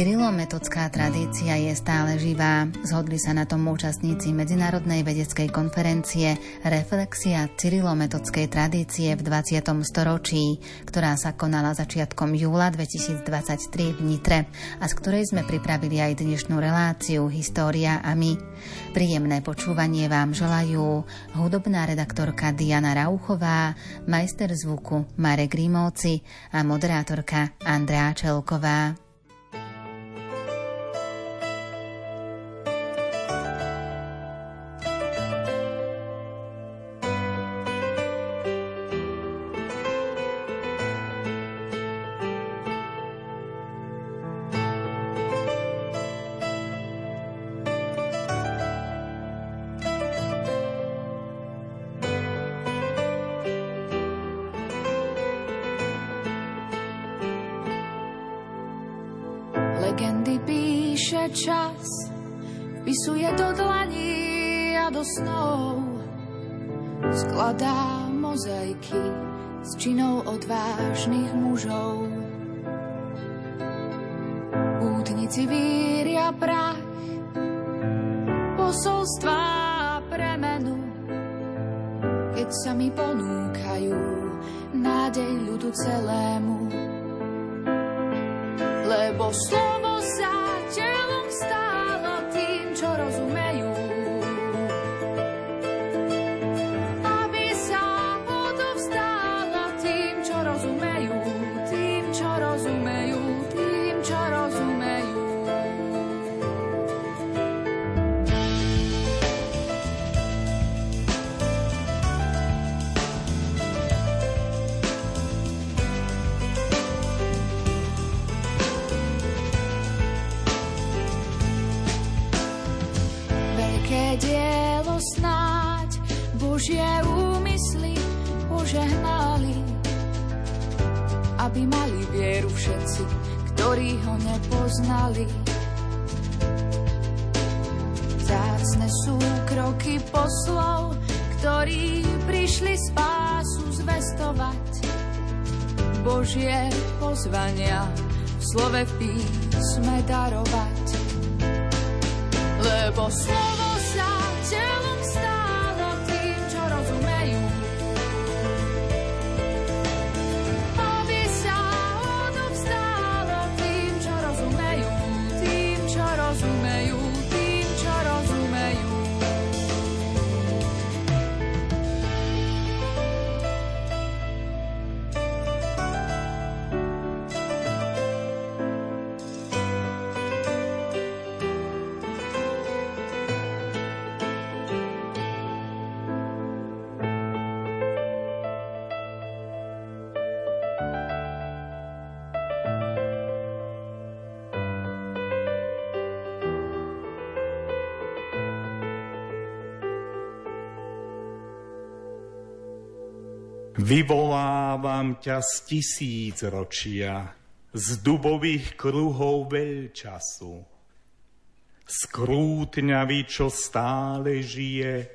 Cyrilometodská tradícia je stále živá. Zhodli sa na tom účastníci Medzinárodnej vedeckej konferencie Reflexia Cyrilometodskej tradície v 20. storočí, ktorá sa konala začiatkom júla 2023 v Nitre a z ktorej sme pripravili aj dnešnú reláciu História a my. Príjemné počúvanie vám želajú hudobná redaktorka Diana Rauchová, majster zvuku Marek Rímovci a moderátorka Andrea Čelková. Odvážnych mužov. Útnici víria prach, posolstvá premenu, keď sa mi ponúkajú nádej ľudu celému. Lebo slovo sa ktorí ho nepoznali. Zácne sú kroky poslov, ktorí prišli spásu zvestovať. Božie pozvania v slove písme darovať. Lebo slovo Vyvolávam ťa z tisíc ročia, z dubových kruhov veľčasu. Skrútňavý, čo stále žije,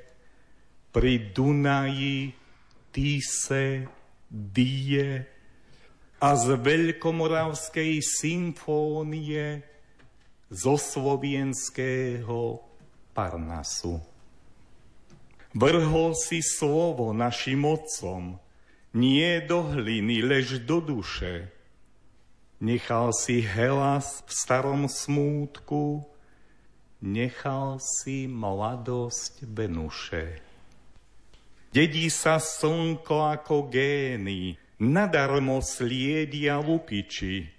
pri Dunaji, Tise, Die a z veľkomoravskej symfónie zo slovienského Parnasu. Vrhol si slovo našim otcom, nie do hliny, lež do duše. Nechal si helas v starom smútku, nechal si mladosť Venuše. Dedí sa slnko ako gény, nadarmo sliedia lupiči.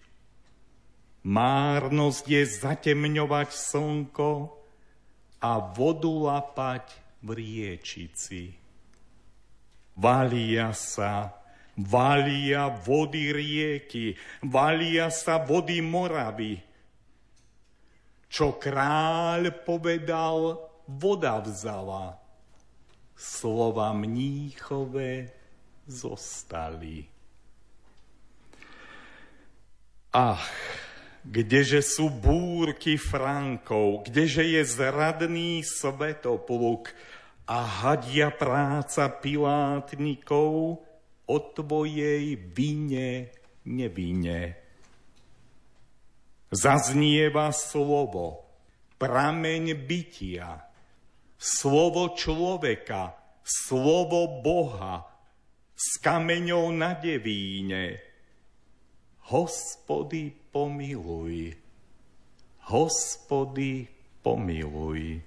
Márnosť je zatemňovať slnko a vodu lapať v riečici. Valia sa, valia vody rieky, valia sa vody Moravy. Čo kráľ povedal, voda vzala. Slova mníchové zostali. Ach, kdeže sú búrky Frankov, kdeže je zradný svetopluk, a hadia práca pilátnikov o tvojej vine nevine. zaznieva slovo, prameň bytia, slovo človeka, slovo Boha, s kameňou na devíne. Hospody pomiluj, hospody pomiluj.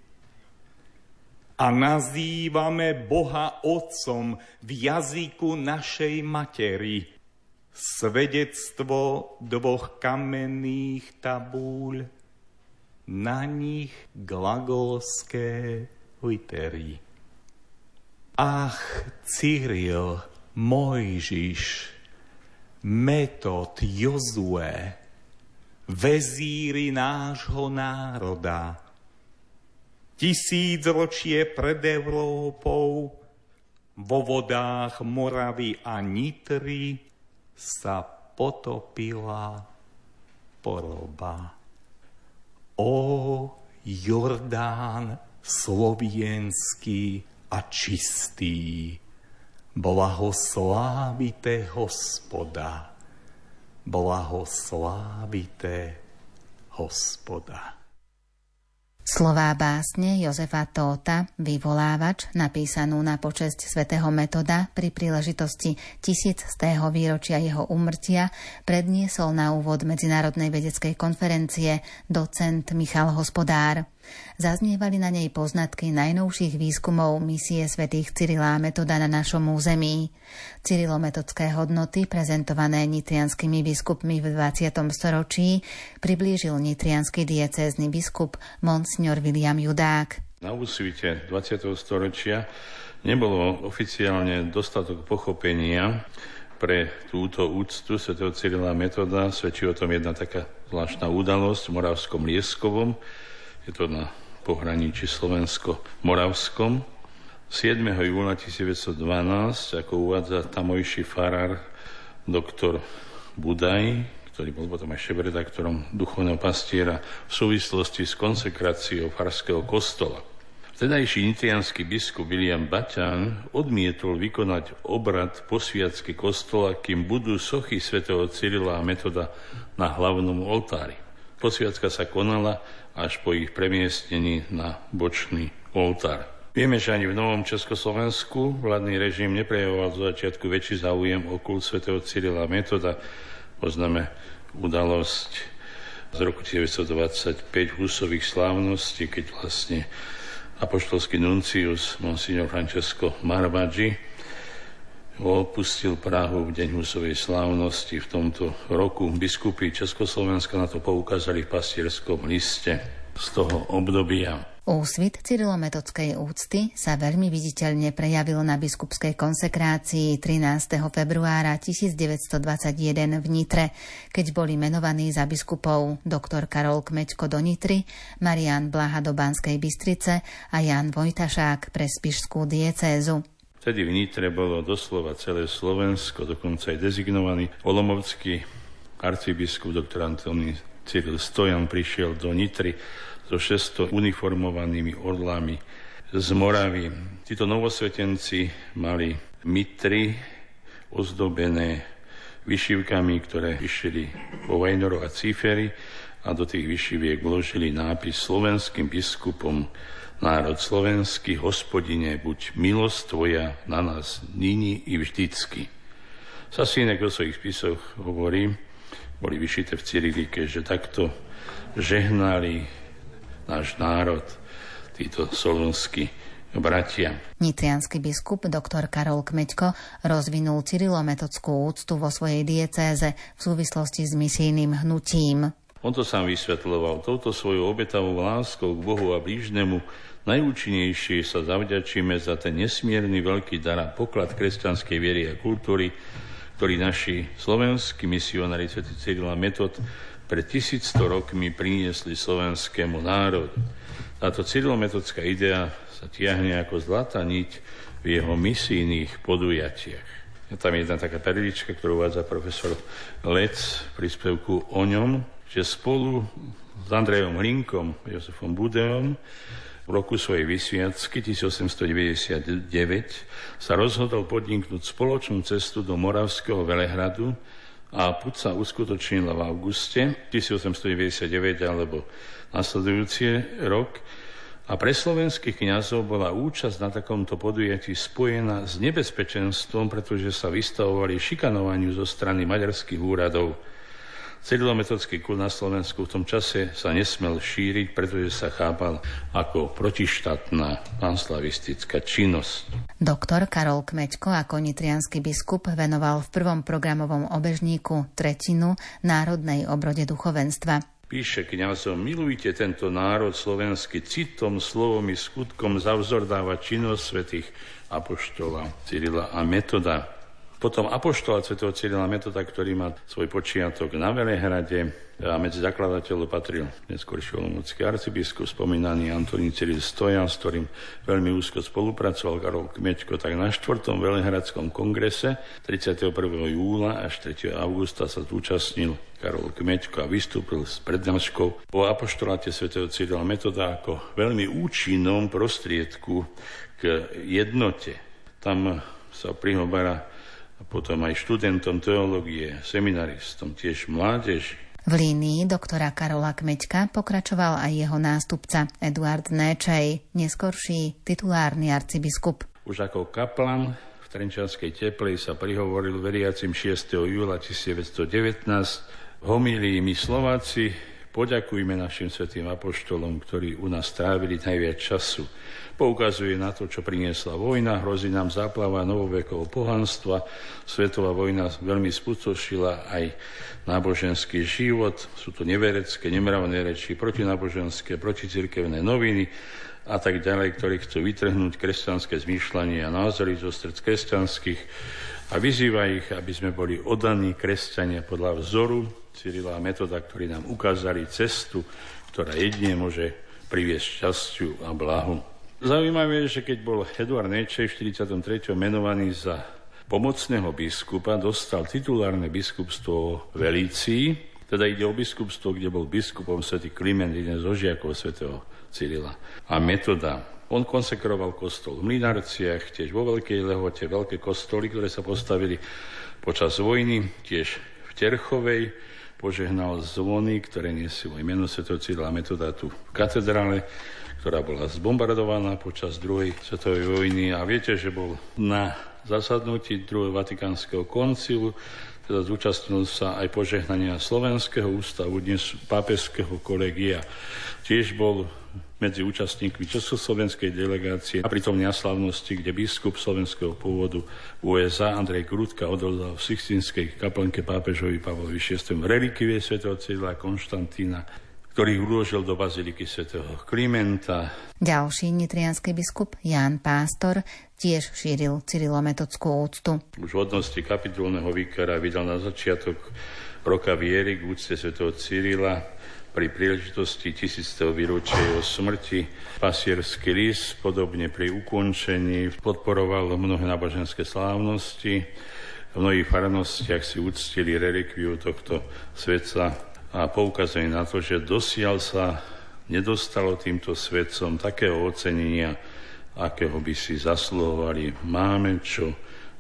A nazývame Boha Otcom v jazyku našej matery. Svedectvo dvoch kamenných tabúľ, na nich glagolské litery. Ach, Cyril, Mojžiš, Metod, Jozue, vezíri nášho národa, tisíc ročie pred Európou vo vodách Moravy a Nitry sa potopila poroba. O Jordán slovienský a čistý, blahoslávite hospoda, blahoslávite hospoda. Slová básne Jozefa Tóta, vyvolávač, napísanú na počesť svätého Metoda pri príležitosti tisícstého výročia jeho umrtia, predniesol na úvod Medzinárodnej vedeckej konferencie docent Michal Hospodár. Zaznievali na nej poznatky najnovších výskumov misie svätých Cyrila a Metoda na našom území. Cyrilometodské hodnoty, prezentované nitrianskými biskupmi v 20. storočí, priblížil nitrianský diecézny biskup Monsignor William Judák. Na úsvite 20. storočia nebolo oficiálne dostatok pochopenia pre túto úctu Sv. Cyrila Metoda. Svedčí o tom jedna taká zvláštna udalosť v Moravskom Lieskovom, je to na pohraničí Slovensko-Moravskom. 7. júla 1912, ako uvádza tamojší farár doktor Budaj, ktorý bol potom aj šéf-redaktorom duchovného pastiera v súvislosti s konsekráciou farského kostola. Vtedajší nitrianský biskup William Baťan odmietol vykonať obrad posviacky kostola, kým budú sochy svätého Cyrila a Metoda na hlavnom oltári. Posviacka sa konala až po ich premiestnení na bočný oltár. Vieme, že ani v Novom Československu vládny režim neprejavoval zo začiatku väčší záujem o kult svätého Cyrila Metoda. Poznáme udalosť z roku 1925 husových slávností, keď vlastne apoštolský nuncius Monsignor Francesco Marvaggi opustil Prahu v deň husovej slávnosti. V tomto roku biskupy Československa na to poukázali v pastierskom liste z toho obdobia. Úsvit cyrilometodskej úcty sa veľmi viditeľne prejavil na biskupskej konsekrácii 13. februára 1921 v Nitre, keď boli menovaní za biskupov doktor Karol Kmeďko do Nitry, Marian Blaha do Banskej Bystrice a Jan Vojtašák pre Spišskú diecézu. Vtedy v Nitre bolo doslova celé Slovensko, dokonca aj dezignovaný Olomovský arcibiskup doktor Antony Cyril Stojan prišiel do Nitry so 600 uniformovanými orlami z Moravy. Títo novosvetenci mali mitry ozdobené vyšivkami, ktoré vyšili vo Vajnoro a Cíferi a do tých vyšiviek vložili nápis slovenským biskupom národ slovenský, hospodine, buď milosť tvoja na nás nyní i vždycky. Sasínek o svojich spisoch hovorí, boli vyšité v Cyrilike, že takto žehnali náš národ, títo solunskí bratia. Nitrianský biskup dr. Karol Kmeďko rozvinul cyrilometodskú úctu vo svojej diecéze v súvislosti s misijným hnutím. On to sám vysvetľoval. Touto svojou obetavou láskou k Bohu a blížnemu najúčinnejšie sa zavďačíme za ten nesmierny veľký dar a poklad kresťanskej viery a kultúry, ktorý naši slovenskí misionári Sv. Cyrila Metod pred 1100 rokmi priniesli slovenskému národu. Táto cyrilometodská idea sa tiahne ako zlatá niť v jeho misijných podujatiach. Je tam jedna taká perlička, ktorú uvádza profesor Lec v príspevku o ňom, že spolu s Andrejom Hlinkom, Josefom Budeom v roku svojej vysviacky 1899 sa rozhodol podniknúť spoločnú cestu do Moravského Velehradu a put sa uskutočnila v auguste 1899 alebo nasledujúci rok a pre slovenských kňazov bola účasť na takomto podujatí spojená s nebezpečenstvom, pretože sa vystavovali šikanovaniu zo strany maďarských úradov. Cyrilometodský kult na Slovensku v tom čase sa nesmel šíriť, pretože sa chápal ako protištátna panslavistická činnosť. Doktor Karol Kmeďko ako nitrianský biskup venoval v prvom programovom obežníku tretinu národnej obrode duchovenstva. Píše kňazom, milujte tento národ slovenský citom, slovom i skutkom zavzordáva činnosť svetých apoštola Cyrila a Metoda. Potom apoštolát Sv. Cyrila Metoda, ktorý má svoj počiatok na Velehrade a medzi zakladateľov patril neskôrší olomoucký arcibiskup, spomínaný Antonín Cyril Stojan, s ktorým veľmi úzko spolupracoval Karol Kmečko, tak na 4. Velehradskom kongrese 31. júla až 3. augusta sa zúčastnil Karol Kmečko a vystúpil s prednáškou o apoštoláte Sv. Cyrila Metoda ako veľmi účinnom prostriedku k jednote. Tam sa prihovára a potom aj študentom teológie, seminaristom, tiež mládeži. V línii doktora Karola Kmeďka pokračoval aj jeho nástupca Eduard Néčej, neskorší titulárny arcibiskup. Už ako kaplan v Trenčanskej teplej sa prihovoril veriacim 6. júla 1919 homílii my Slováci poďakujme našim svetým apoštolom, ktorí u nás trávili najviac času Poukazuje na to, čo priniesla vojna, hrozí nám záplava novovekov pohanstva. Svetová vojna veľmi spustošila aj náboženský život. Sú to neverecké, nemravné reči, protináboženské, proticirkevné noviny a tak ďalej, ktorí chcú vytrhnúť kresťanské zmýšľanie a názory zo stred kresťanských a vyzýva ich, aby sme boli oddaní kresťania podľa vzoru Cyrila a Metoda, ktorí nám ukázali cestu, ktorá jedine môže priviesť šťastiu a blahu. Zaujímavé je, že keď bol Eduard Nečej v 43. menovaný za pomocného biskupa, dostal titulárne biskupstvo Velícii, teda ide o biskupstvo, kde bol biskupom svätý Kliment, jeden z ožiakov svätého Cyrila. A metoda. On konsekroval kostol v Mlinarciach, tiež vo Veľkej Lehote, veľké kostoly, ktoré sa postavili počas vojny, tiež v Terchovej, požehnal zvony, ktoré nesú meno Sv. Cyrila Metoda tu v katedrále ktorá bola zbombardovaná počas druhej svetovej vojny a viete, že bol na zasadnutí druhého Vatikánskeho koncilu, teda zúčastnil sa aj požehnania Slovenského ústavu, dnes pápežského kolegia. Tiež bol medzi účastníkmi Československej delegácie a pritom slavnosti, kde biskup slovenského pôvodu USA Andrej Krutka odovzdal v Sixtinskej kaplnke pápežovi Pavlovi VI relikvie Sv. Cyrila Konštantína ktorý uložil do baziliky svätého Klimenta. Ďalší nitrianský biskup Ján Pástor tiež šíril cyrilometodskú úctu. Už hodnosti kapitulného vikára vydal na začiatok roka viery k úcte svätého Cyrila pri príležitosti tisíceho výročia jeho smrti. Pasierský list, podobne pri ukončení, podporoval mnohé náboženské slávnosti. V mnohých farnostiach si uctili relikviu tohto svetca a poukazuje na to, že dosiaľ sa nedostalo týmto svetcom takého ocenenia, akého by si zasluhovali. Máme čo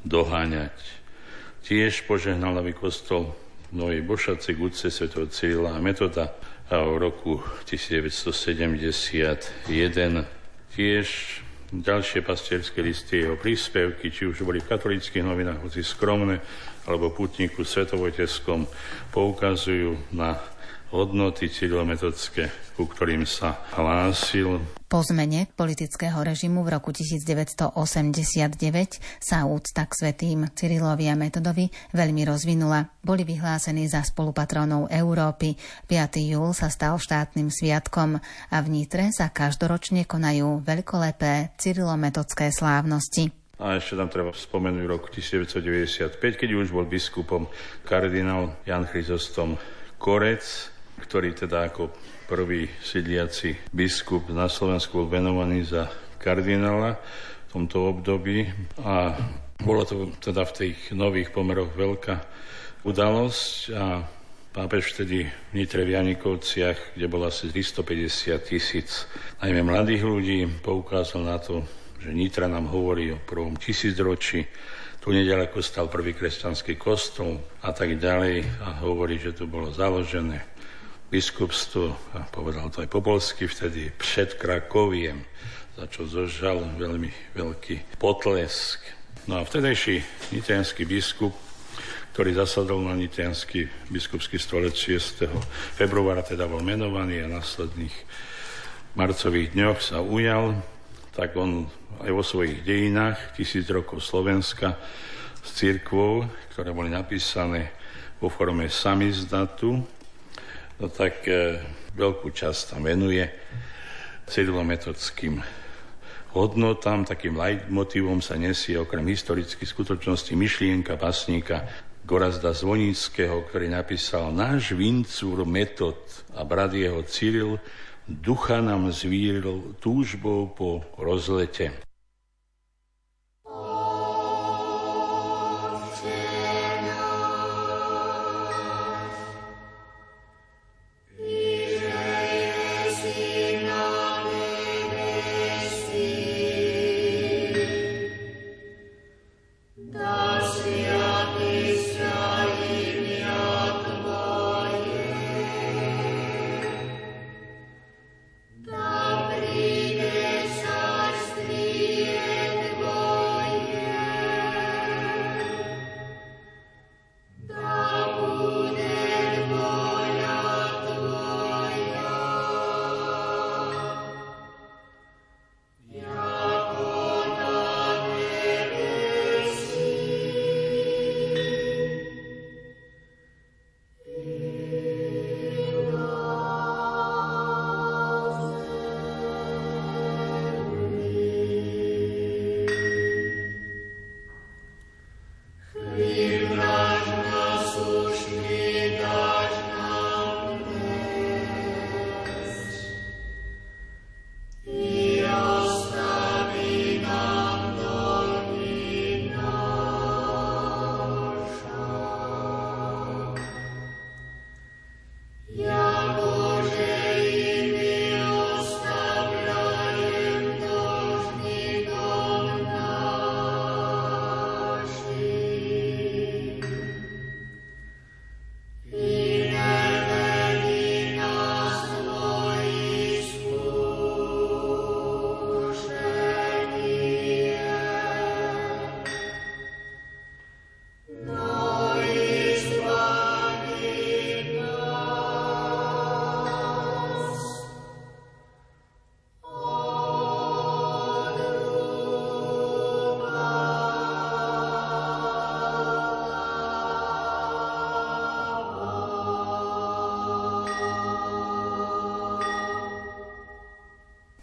doháňať. Tiež požehnal nový kostol v Novej Bošaci k úcte Sv. Cyrila a Metoda a v roku 1971 tiež ďalšie pastierské listy jeho príspevky, či už boli v katolických novinách, hoci skromné, alebo putníku svetovojteskom poukazujú na hodnoty cyrilometodské, ku ktorým sa hlásil. Po zmene politického režimu v roku 1989 sa úcta k svetým Cyrilovi a Metodovi veľmi rozvinula. Boli vyhlásení za spolupatrónov Európy. 5. júl sa stal štátnym sviatkom a v Nitre sa každoročne konajú veľkolepé cyrilometodské slávnosti. A ešte tam treba spomenúť rok 1995, keď už bol biskupom kardinál Jan Chryzostom Korec, ktorý teda ako prvý sídliaci biskup na Slovensku bol venovaný za kardinála v tomto období. A bolo to teda v tých nových pomeroch veľká udalosť. A pápež vtedy v Nitre v Janikovciach, kde bolo asi 350 tisíc najmä mladých ľudí, poukázal na to, že Nitra nám hovorí o prvom tisícročí. Tu nedaleko stal prvý kresťanský kostol a tak ďalej a hovorí, že tu bolo založené biskupstvo, a povedal to aj po polsky vtedy, před Krakoviem, za čo zožal veľmi veľký potlesk. No a vtedajší nitianský biskup ktorý zasadol na Nitianský biskupský stolec 6. februára, teda bol menovaný a následných marcových dňoch sa ujal, tak on aj vo svojich dejinách tisíc rokov Slovenska s církvou, ktoré boli napísané vo forme samizdatu, no tak e, veľkú časť tam venuje cyrilometodským hodnotám, takým leitmotívom sa nesie okrem historických skutočností myšlienka pasníka Gorazda Zvonického, ktorý napísal Náš vincúr metod a brat jeho Cyril ducha nám zvíril túžbou po rozlete.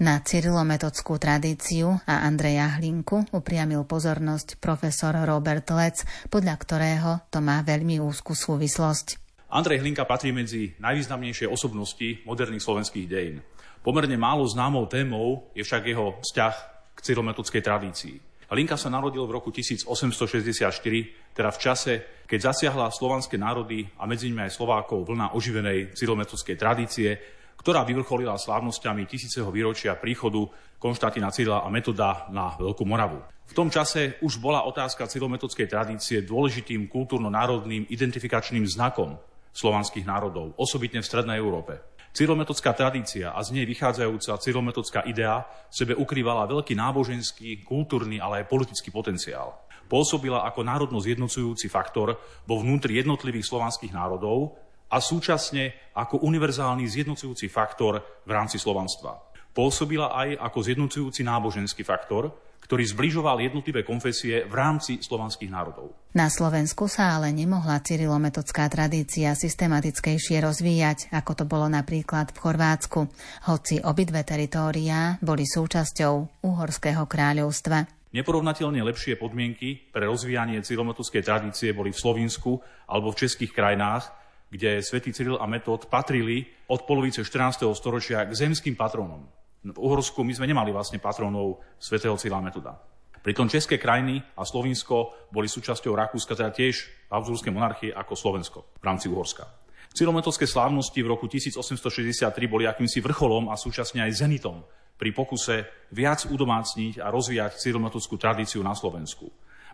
Na cyrilometodskú tradíciu a Andreja Hlinku upriamil pozornosť profesor Robert Lec, podľa ktorého to má veľmi úzkú súvislosť. Andrej Hlinka patrí medzi najvýznamnejšie osobnosti moderných slovenských dejín. Pomerne málo známou témou je však jeho vzťah k cyrilometodskej tradícii. Hlinka sa narodil v roku 1864, teda v čase, keď zasiahla slovanské národy a medzi nimi aj Slovákov vlna oživenej cyrilometodskej tradície, ktorá vyvrcholila slávnosťami tisíceho výročia príchodu Konštantína Cyrila a Metoda na Veľkú Moravu. V tom čase už bola otázka cyrilometodskej tradície dôležitým kultúrno-národným identifikačným znakom slovanských národov, osobitne v Strednej Európe. Cyrometodská tradícia a z nej vychádzajúca cyrometodská idea v sebe ukrývala veľký náboženský, kultúrny, ale aj politický potenciál. Pôsobila ako národno zjednocujúci faktor vo vnútri jednotlivých slovanských národov a súčasne ako univerzálny zjednocujúci faktor v rámci slovanstva. Pôsobila aj ako zjednocujúci náboženský faktor, ktorý zbližoval jednotlivé konfesie v rámci slovanských národov. Na Slovensku sa ale nemohla cyrilometodská tradícia systematickejšie rozvíjať, ako to bolo napríklad v Chorvátsku, hoci obidve teritóriá boli súčasťou Uhorského kráľovstva. Neporovnateľne lepšie podmienky pre rozvíjanie cyrilometodskej tradície boli v Slovensku alebo v českých krajinách, kde svätý Cyril a Metod patrili od polovice 14. storočia k zemským patrónom. V Uhorsku my sme nemali vlastne patrónov svätého Cyrila Metoda. Pritom České krajiny a Slovinsko boli súčasťou Rakúska, teda tiež Habsburskej monarchie ako Slovensko v rámci Uhorska. Cyrilometodské slávnosti v roku 1863 boli akýmsi vrcholom a súčasne aj zenitom pri pokuse viac udomácniť a rozvíjať cyrilometodskú tradíciu na Slovensku.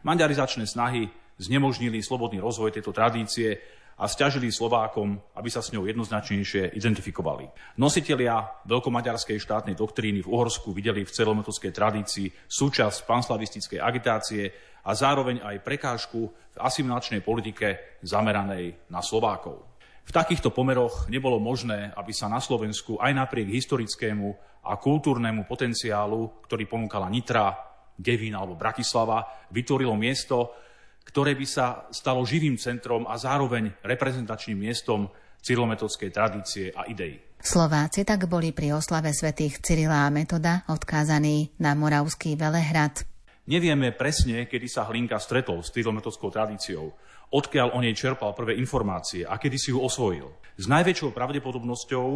Maďarizačné snahy znemožnili slobodný rozvoj tejto tradície a stiažili Slovákom, aby sa s ňou jednoznačnejšie identifikovali. Nositelia veľkomaďarskej štátnej doktríny v Uhorsku videli v celometodskej tradícii súčasť panslavistickej agitácie a zároveň aj prekážku v asimilačnej politike zameranej na Slovákov. V takýchto pomeroch nebolo možné, aby sa na Slovensku aj napriek historickému a kultúrnemu potenciálu, ktorý ponúkala Nitra, Devín alebo Bratislava, vytvorilo miesto, ktoré by sa stalo živým centrom a zároveň reprezentačným miestom cyrilometodskej tradície a idei. Slováci tak boli pri oslave svätých Cyrila a Metoda odkázaní na Moravský Velehrad. Nevieme presne, kedy sa Hlinka stretol s cyrilometodskou tradíciou, odkiaľ o nej čerpal prvé informácie a kedy si ju osvojil. S najväčšou pravdepodobnosťou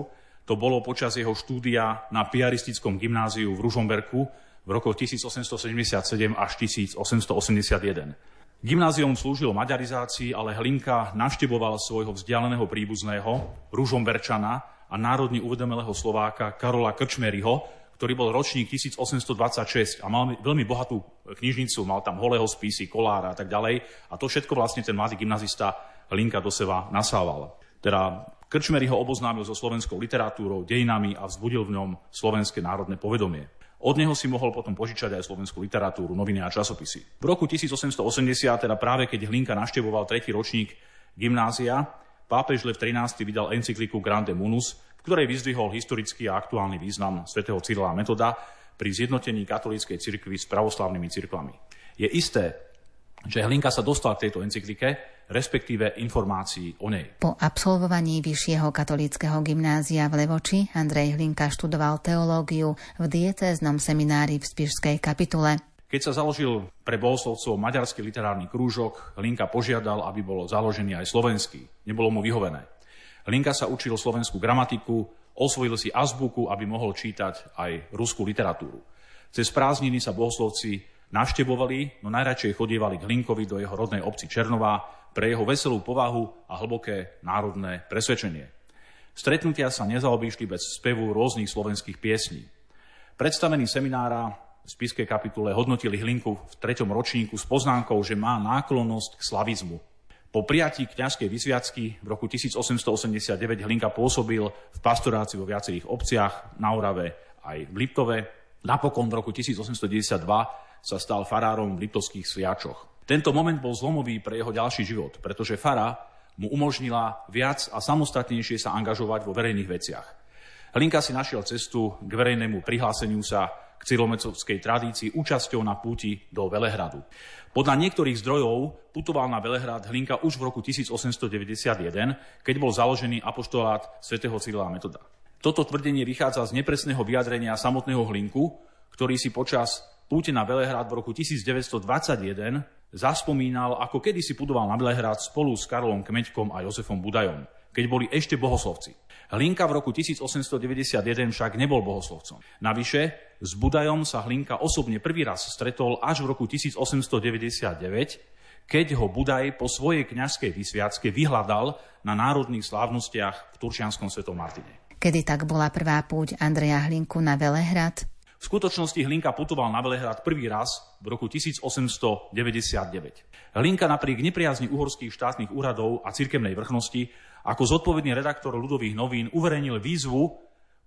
to bolo počas jeho štúdia na piaristickom gymnáziu v Ružomberku v rokoch 1877 až 1881. Gymnázium slúžilo maďarizácii, ale Hlinka navštevoval svojho vzdialeného príbuzného, Ružomberčana a národne uvedomelého Slováka Karola Krčmeryho, ktorý bol ročník 1826 a mal veľmi bohatú knižnicu, mal tam holého spisy, kolára a tak ďalej. A to všetko vlastne ten mladý gymnazista Hlinka do seba nasával. Teda Krčmery ho oboznámil so slovenskou literatúrou, dejinami a vzbudil v ňom slovenské národné povedomie. Od neho si mohol potom požičať aj slovenskú literatúru, noviny a časopisy. V roku 1880, teda práve keď Hlinka naštevoval tretí ročník gymnázia, pápež Lev XIII vydal encykliku Grande Munus, v ktorej vyzdvihol historický a aktuálny význam svätého Cyrila Metoda pri zjednotení katolíckej cirkvi s pravoslavnými cirkvami. Je isté, že Hlinka sa dostal k tejto encyklike, respektíve informácií o nej. Po absolvovaní vyššieho katolického gymnázia v Levoči Andrej Hlinka študoval teológiu v diecéznom seminári v Spišskej kapitule. Keď sa založil pre bohoslovcov maďarský literárny krúžok, Hlinka požiadal, aby bol založený aj slovenský. Nebolo mu vyhovené. Hlinka sa učil slovenskú gramatiku, osvojil si azbuku, aby mohol čítať aj ruskú literatúru. Cez prázdniny sa bohoslovci navštevovali, no najradšej chodievali k Hlinkovi do jeho rodnej obci Černová, pre jeho veselú povahu a hlboké národné presvedčenie. Stretnutia sa nezaobíšli bez spevu rôznych slovenských piesní. Predstavení seminára v spiskej kapitule hodnotili Hlinku v treťom ročníku s poznámkou, že má náklonnosť k slavizmu. Po prijatí kňazskej vysviacky v roku 1889 Hlinka pôsobil v pastorácii vo viacerých obciach na Orave aj v Liptove. Napokon v roku 1892 sa stal farárom v Liptovských sviačoch. Tento moment bol zlomový pre jeho ďalší život, pretože Fara mu umožnila viac a samostatnejšie sa angažovať vo verejných veciach. Hlinka si našiel cestu k verejnému prihláseniu sa k cyromecovskej tradícii účasťou na púti do Velehradu. Podľa niektorých zdrojov putoval na Velehrad Hlinka už v roku 1891, keď bol založený apoštolát svätého Cyrila Metoda. Toto tvrdenie vychádza z nepresného vyjadrenia samotného Hlinku, ktorý si počas púte na Velehrad v roku 1921 zaspomínal, ako kedysi budoval na Velehrad spolu s Karolom Kmeďkom a Jozefom Budajom, keď boli ešte bohoslovci. Hlinka v roku 1891 však nebol bohoslovcom. Navyše, s Budajom sa Hlinka osobne prvý raz stretol až v roku 1899, keď ho Budaj po svojej kňazskej vysviacke vyhľadal na národných slávnostiach v Turčianskom svetom Martine. Kedy tak bola prvá púť Andreja Hlinku na Velehrad? V skutočnosti Hlinka putoval na Velehrad prvý raz v roku 1899. Hlinka napriek nepriazni uhorských štátnych úradov a cirkevnej vrchnosti ako zodpovedný redaktor ľudových novín uverejnil výzvu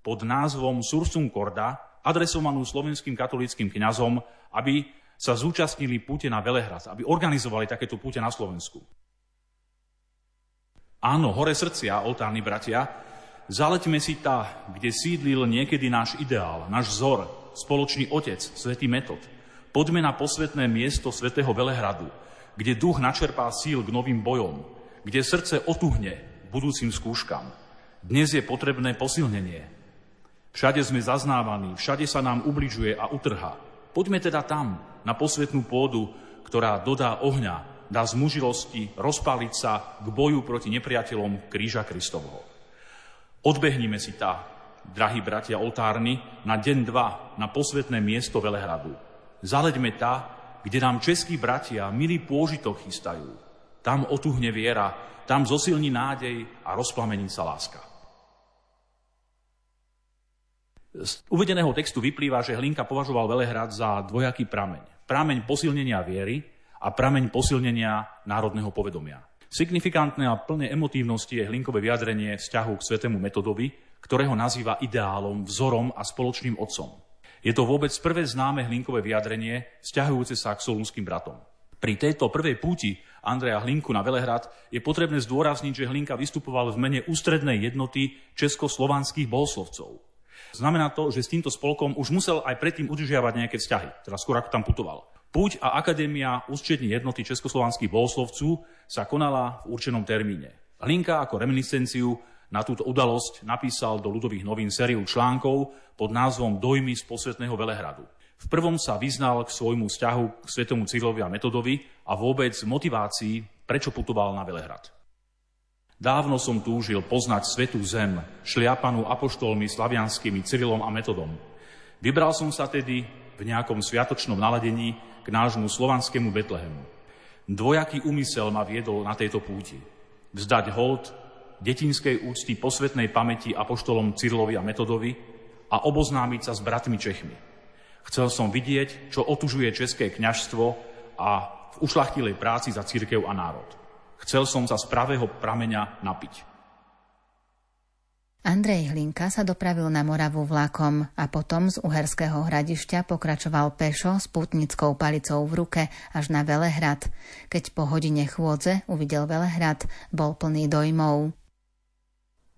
pod názvom Sursum Korda, adresovanú slovenským katolickým kňazom, aby sa zúčastnili púte na Velehrad, aby organizovali takéto púte na Slovensku. Áno, hore srdcia, oltárni bratia, zaleťme si tá, kde sídlil niekedy náš ideál, náš vzor, spoločný otec, svätý Metod. Poďme na posvetné miesto svätého Velehradu, kde duch načerpá síl k novým bojom, kde srdce otuhne budúcim skúškam. Dnes je potrebné posilnenie. Všade sme zaznávaní, všade sa nám ubližuje a utrha. Poďme teda tam, na posvetnú pôdu, ktorá dodá ohňa, dá zmužilosti rozpáliť sa k boju proti nepriateľom kríža Kristovho. Odbehnime si tá, drahí bratia oltárny, na deň dva na posvetné miesto Velehradu. Zaleďme tá, kde nám českí bratia milý pôžitok chystajú. Tam otuhne viera, tam zosilní nádej a rozplamení sa láska. Z uvedeného textu vyplýva, že Hlinka považoval Velehrad za dvojaký prameň. Prameň posilnenia viery a prameň posilnenia národného povedomia. Signifikantné a plné emotívnosti je Hlinkové vyjadrenie vzťahu k svetému metodovi, ktorého nazýva ideálom, vzorom a spoločným otcom. Je to vôbec prvé známe Hlinkové vyjadrenie vzťahujúce sa k solúnským bratom. Pri tejto prvej púti Andreja Hlinku na Velehrad je potrebné zdôrazniť, že Hlinka vystupoval v mene ústrednej jednoty československých bohoslovcov. Znamená to, že s týmto spolkom už musel aj predtým udržiavať nejaké vzťahy, teda skôr ako tam putoval. Púť a Akadémia ústrední jednoty československých bohoslovcov sa konala v určenom termíne. Hlinka ako reminiscenciu na túto udalosť napísal do ľudových novín sériu článkov pod názvom Dojmy z posvetného Velehradu. V prvom sa vyznal k svojmu vzťahu k svetomu Cyrilovi a Metodovi a vôbec motivácii, prečo putoval na Velehrad. Dávno som túžil poznať svetú zem, šliapanú apoštolmi slavianskými Cyrilom a Metodom. Vybral som sa tedy v nejakom sviatočnom naladení k nášmu slovanskému Betlehemu. Dvojaký úmysel ma viedol na tejto púti. Vzdať hold detinskej úcty posvetnej pamäti apoštolom Cyrilovi a Metodovi a oboznámiť sa s bratmi Čechmi. Chcel som vidieť, čo otužuje české kňažstvo a v ušlachtilej práci za církev a národ. Chcel som sa z pravého prameňa napiť. Andrej Hlinka sa dopravil na Moravu vlakom a potom z Uherského hradišťa pokračoval pešo s putnickou palicou v ruke až na Velehrad. Keď po hodine chôdze uvidel Velehrad, bol plný dojmov.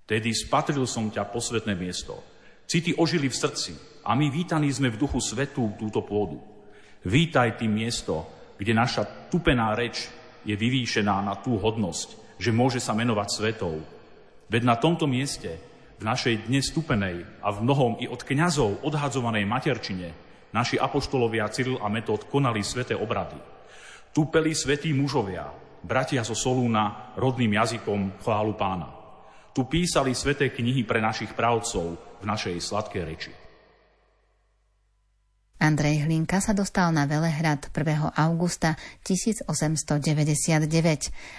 Tedy spatril som ťa posvetné miesto. City ožili v srdci, a my vítaní sme v duchu svetu túto pôdu. Vítaj tým miesto, kde naša tupená reč je vyvýšená na tú hodnosť, že môže sa menovať svetou. Veď na tomto mieste, v našej dnes stupenej a v mnohom i od kňazov odhadzovanej materčine, naši apoštolovia Cyril a Metod konali sveté obrady. Tu peli svetí mužovia, bratia zo Solúna, rodným jazykom chválu pána. Tu písali sveté knihy pre našich právcov v našej sladkej reči. Andrej Hlinka sa dostal na Velehrad 1. augusta 1899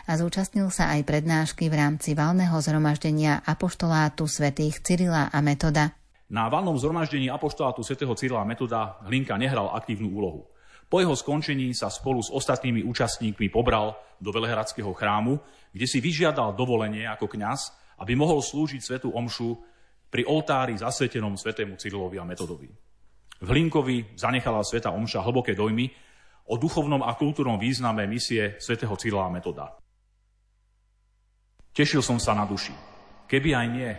a zúčastnil sa aj prednášky v rámci valného zhromaždenia apoštolátu svätých Cyrila a Metoda. Na valnom zhromaždení apoštolátu svätého Cyrila a Metoda Hlinka nehral aktívnu úlohu. Po jeho skončení sa spolu s ostatnými účastníkmi pobral do Velehradského chrámu, kde si vyžiadal dovolenie ako kňaz, aby mohol slúžiť svetu omšu pri oltári zasvetenom svetému Cyrilovi a Metodovi. V Hlinkovi zanechala sveta Omša hlboké dojmy o duchovnom a kultúrnom význame misie svätého Cyrila a Metoda. Tešil som sa na duši. Keby aj nie,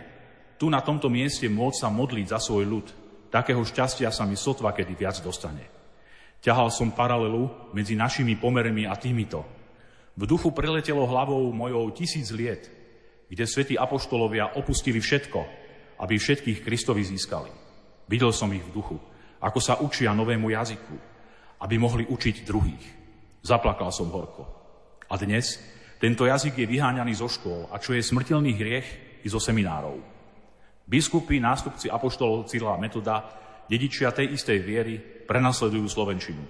tu na tomto mieste môcť sa modliť za svoj ľud, takého šťastia sa mi sotva kedy viac dostane. Ťahal som paralelu medzi našimi pomermi a týmito. V duchu preletelo hlavou mojou tisíc liet, kde svätí apoštolovia opustili všetko, aby všetkých Kristovi získali. Videl som ich v duchu ako sa učia novému jazyku, aby mohli učiť druhých. Zaplakal som horko. A dnes tento jazyk je vyháňaný zo škôl a čo je smrteľný hriech i zo seminárov. Biskupy, nástupci apoštolov Cyrila Metoda, dedičia tej istej viery, prenasledujú Slovenčinu.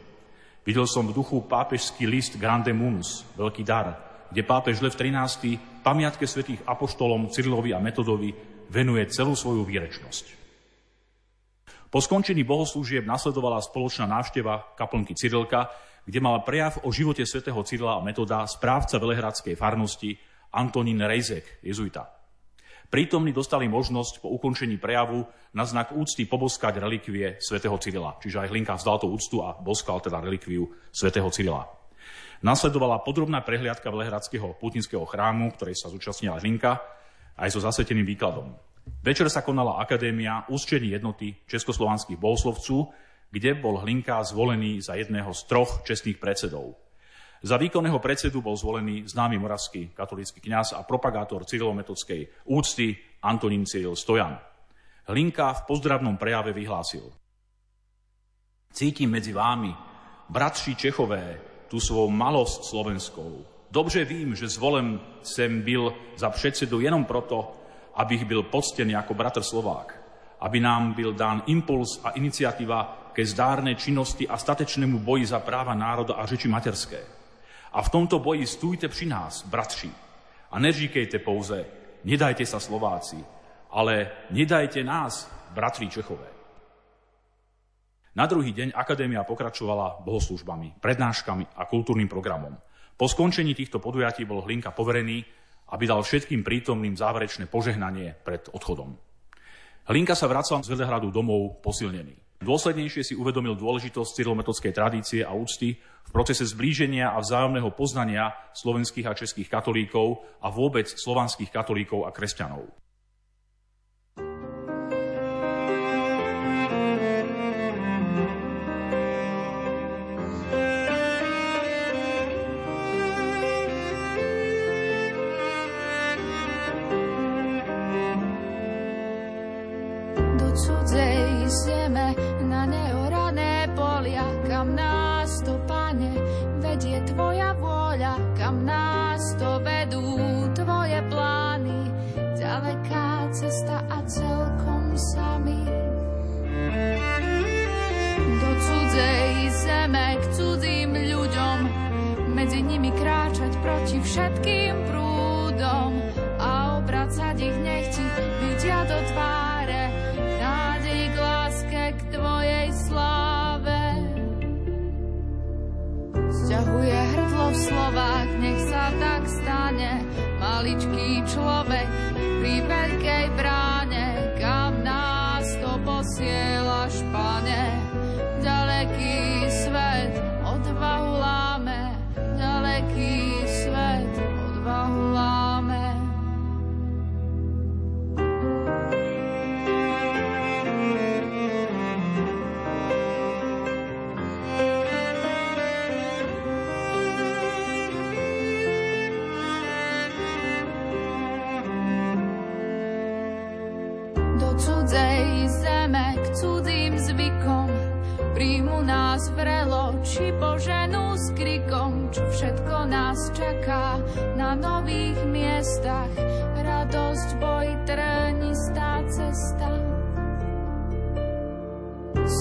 Videl som v duchu pápežský list Grande Munus, veľký dar, kde pápež Lev 13. pamiatke svetých apoštolom Cyrilovi a Metodovi venuje celú svoju výrečnosť. Po skončení bohoslúžieb nasledovala spoločná návšteva kaplnky Cyrilka, kde mal prejav o živote svätého Cyrila a metoda správca Velehradskej farnosti Antonín Rejzek, jezuita. Prítomní dostali možnosť po ukončení prejavu na znak úcty poboskať relikvie svätého Cyrila. Čiže aj Hlinka vzdal tú úctu a boskal teda relikviu svätého Cyrila. Nasledovala podrobná prehliadka Velehradského putinského chrámu, ktorej sa zúčastnila Hlinka, aj so zasveteným výkladom. Večer sa konala Akadémia ústčení jednoty československých bohoslovců, kde bol Hlinka zvolený za jedného z troch čestných predsedov. Za výkonného predsedu bol zvolený známy moravský katolícky kňaz a propagátor cyrilometodskej úcty Antonín Cyril Stojan. Hlinka v pozdravnom prejave vyhlásil. Cítim medzi vámi, bratší Čechové, tú svou malosť slovenskou. Dobře vím, že zvolen sem byl za předsedu jenom proto, aby ich byl poctený ako bratr Slovák, aby nám byl dán impuls a iniciatíva ke zdárnej činnosti a statečnému boji za práva národa a řeči materské. A v tomto boji stújte pri nás, bratři, a neříkejte pouze, nedajte sa Slováci, ale nedajte nás, bratri Čechové. Na druhý deň akadémia pokračovala bohoslužbami, prednáškami a kultúrnym programom. Po skončení týchto podujatí bol Hlinka poverený, aby dal všetkým prítomným záverečné požehnanie pred odchodom. Hlinka sa vracal z Velehradu domov posilnený. Dôslednejšie si uvedomil dôležitosť cyrilometodskej tradície a úcty v procese zblíženia a vzájomného poznania slovenských a českých katolíkov a vôbec slovanských katolíkov a kresťanov. klesneme na neorané polia, kam nás to, pane, vedie tvoja vôľa, kam nás to vedú tvoje plány, ďaleká cesta a celkom sami. Do cudzej zeme, k cudzím ľuďom, medzi nimi kráčať proti všetkým sa tak stane, maličký človek pri veľkej bráne.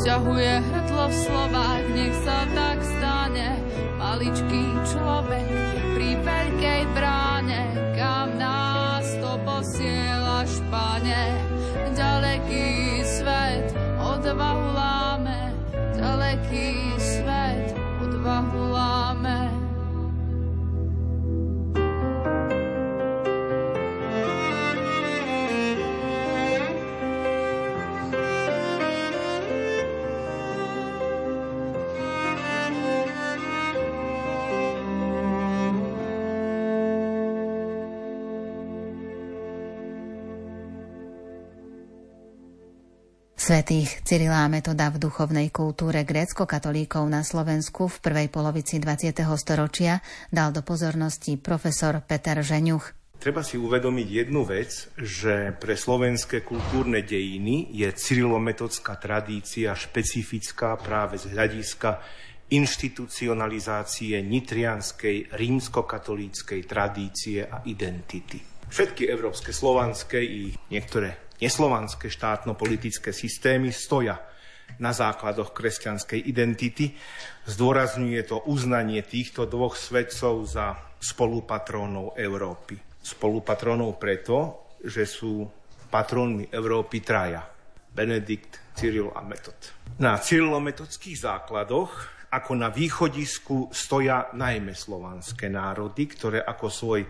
Sťahuje hrdlo v slovách, nech sa tak stane. Maličký človek pri veľkej bráne, kam nás to posiela špane. Ďaleký svet odvahu láme, ďaleký Svetých Cyrila a Metoda v duchovnej kultúre grécko-katolíkov na Slovensku v prvej polovici 20. storočia dal do pozornosti profesor Peter Žeňuch. Treba si uvedomiť jednu vec, že pre slovenské kultúrne dejiny je cyrilometodská tradícia špecifická práve z hľadiska inštitucionalizácie nitrianskej rímskokatolíckej tradície a identity. Všetky európske, slovanské i niektoré neslovanské štátno-politické systémy stoja na základoch kresťanskej identity. Zdôrazňuje to uznanie týchto dvoch svetcov za spolupatrónov Európy. Spolupatrónov preto, že sú patrónmi Európy traja. Benedikt, Cyril a Metod. Na cyrilometodských základoch ako na východisku stoja najmä slovanské národy, ktoré ako svoj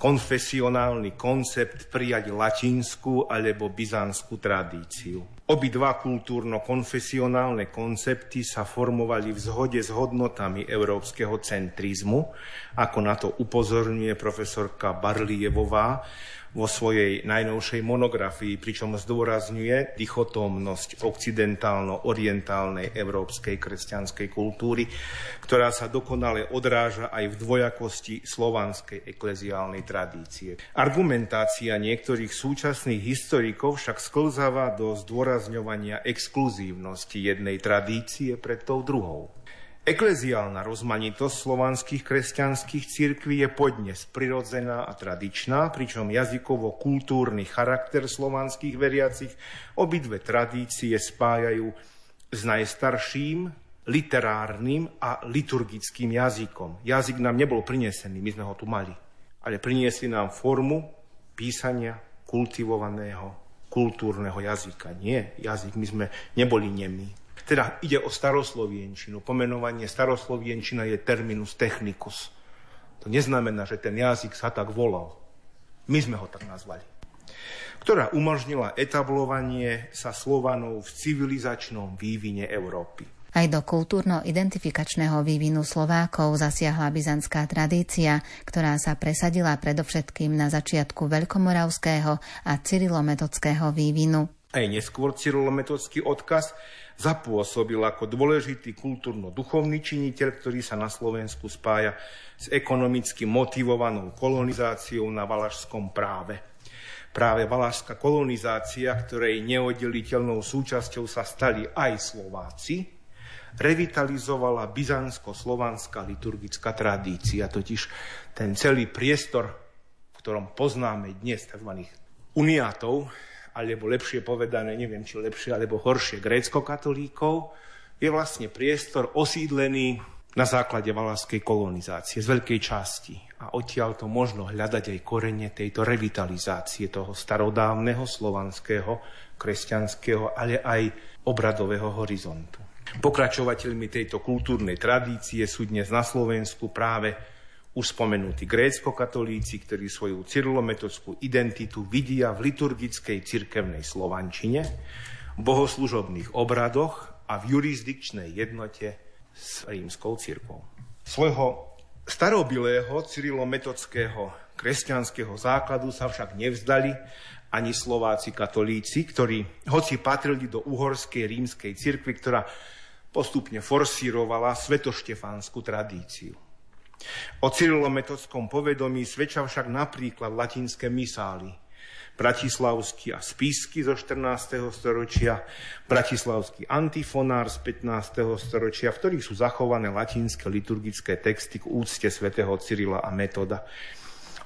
konfesionálny koncept prijať latinskú alebo byzantskú tradíciu. Obidva kultúrno-konfesionálne koncepty sa formovali v zhode s hodnotami európskeho centrizmu, ako na to upozorňuje profesorka Barlievová vo svojej najnovšej monografii, pričom zdôrazňuje dichotómnosť occidentálno-orientálnej európskej kresťanskej kultúry, ktorá sa dokonale odráža aj v dvojakosti slovanskej ekleziálnej tradície. Argumentácia niektorých súčasných historikov však sklzáva do zdôrazňovania exkluzívnosti jednej tradície pred tou druhou. Ekleziálna rozmanitosť slovanských kresťanských cirkví je podnes prirodzená a tradičná, pričom jazykovo-kultúrny charakter slovanských veriacich obidve tradície spájajú s najstarším literárnym a liturgickým jazykom. Jazyk nám nebol prinesený, my sme ho tu mali, ale priniesli nám formu písania kultivovaného kultúrneho jazyka. Nie, jazyk, my sme neboli nemí. Teda ide o staroslovienčinu. Pomenovanie staroslovienčina je terminus technicus. To neznamená, že ten jazyk sa tak volal. My sme ho tak nazvali ktorá umožnila etablovanie sa Slovanov v civilizačnom vývine Európy. Aj do kultúrno-identifikačného vývinu Slovákov zasiahla byzantská tradícia, ktorá sa presadila predovšetkým na začiatku veľkomoravského a cyrilometodského vývinu. Aj neskôr cyrilometodský odkaz zapôsobil ako dôležitý kultúrno-duchovný činiteľ, ktorý sa na Slovensku spája s ekonomicky motivovanou kolonizáciou na valašskom práve. Práve valašská kolonizácia, ktorej neoddeliteľnou súčasťou sa stali aj Slováci, revitalizovala byzantsko-slovanská liturgická tradícia, totiž ten celý priestor, v ktorom poznáme dnes tzv. uniátov, alebo lepšie povedané, neviem či lepšie alebo horšie, grécko-katolíkov, je vlastne priestor osídlený na základe valaskej kolonizácie z veľkej časti. A odtiaľ to možno hľadať aj korene tejto revitalizácie toho starodávneho slovanského, kresťanského, ale aj obradového horizontu. Pokračovateľmi tejto kultúrnej tradície sú dnes na Slovensku práve už grécko-katolíci, ktorí svoju cyrilometodskú identitu vidia v liturgickej cirkevnej slovančine, bohoslužobných obradoch a v jurisdikčnej jednote s rímskou cirkvou. Svojho starobilého cyrilometodského kresťanského základu sa však nevzdali ani Slováci katolíci, ktorí, hoci patrili do uhorskej rímskej cirkvy, ktorá postupne forsírovala svetoštefánsku tradíciu. O cyrilometodskom povedomí svedčia však napríklad latinské misály, bratislavský a spisky zo 14. storočia, bratislavský antifonár z 15. storočia, v ktorých sú zachované latinské liturgické texty k úcte svätého Cyrila a Metoda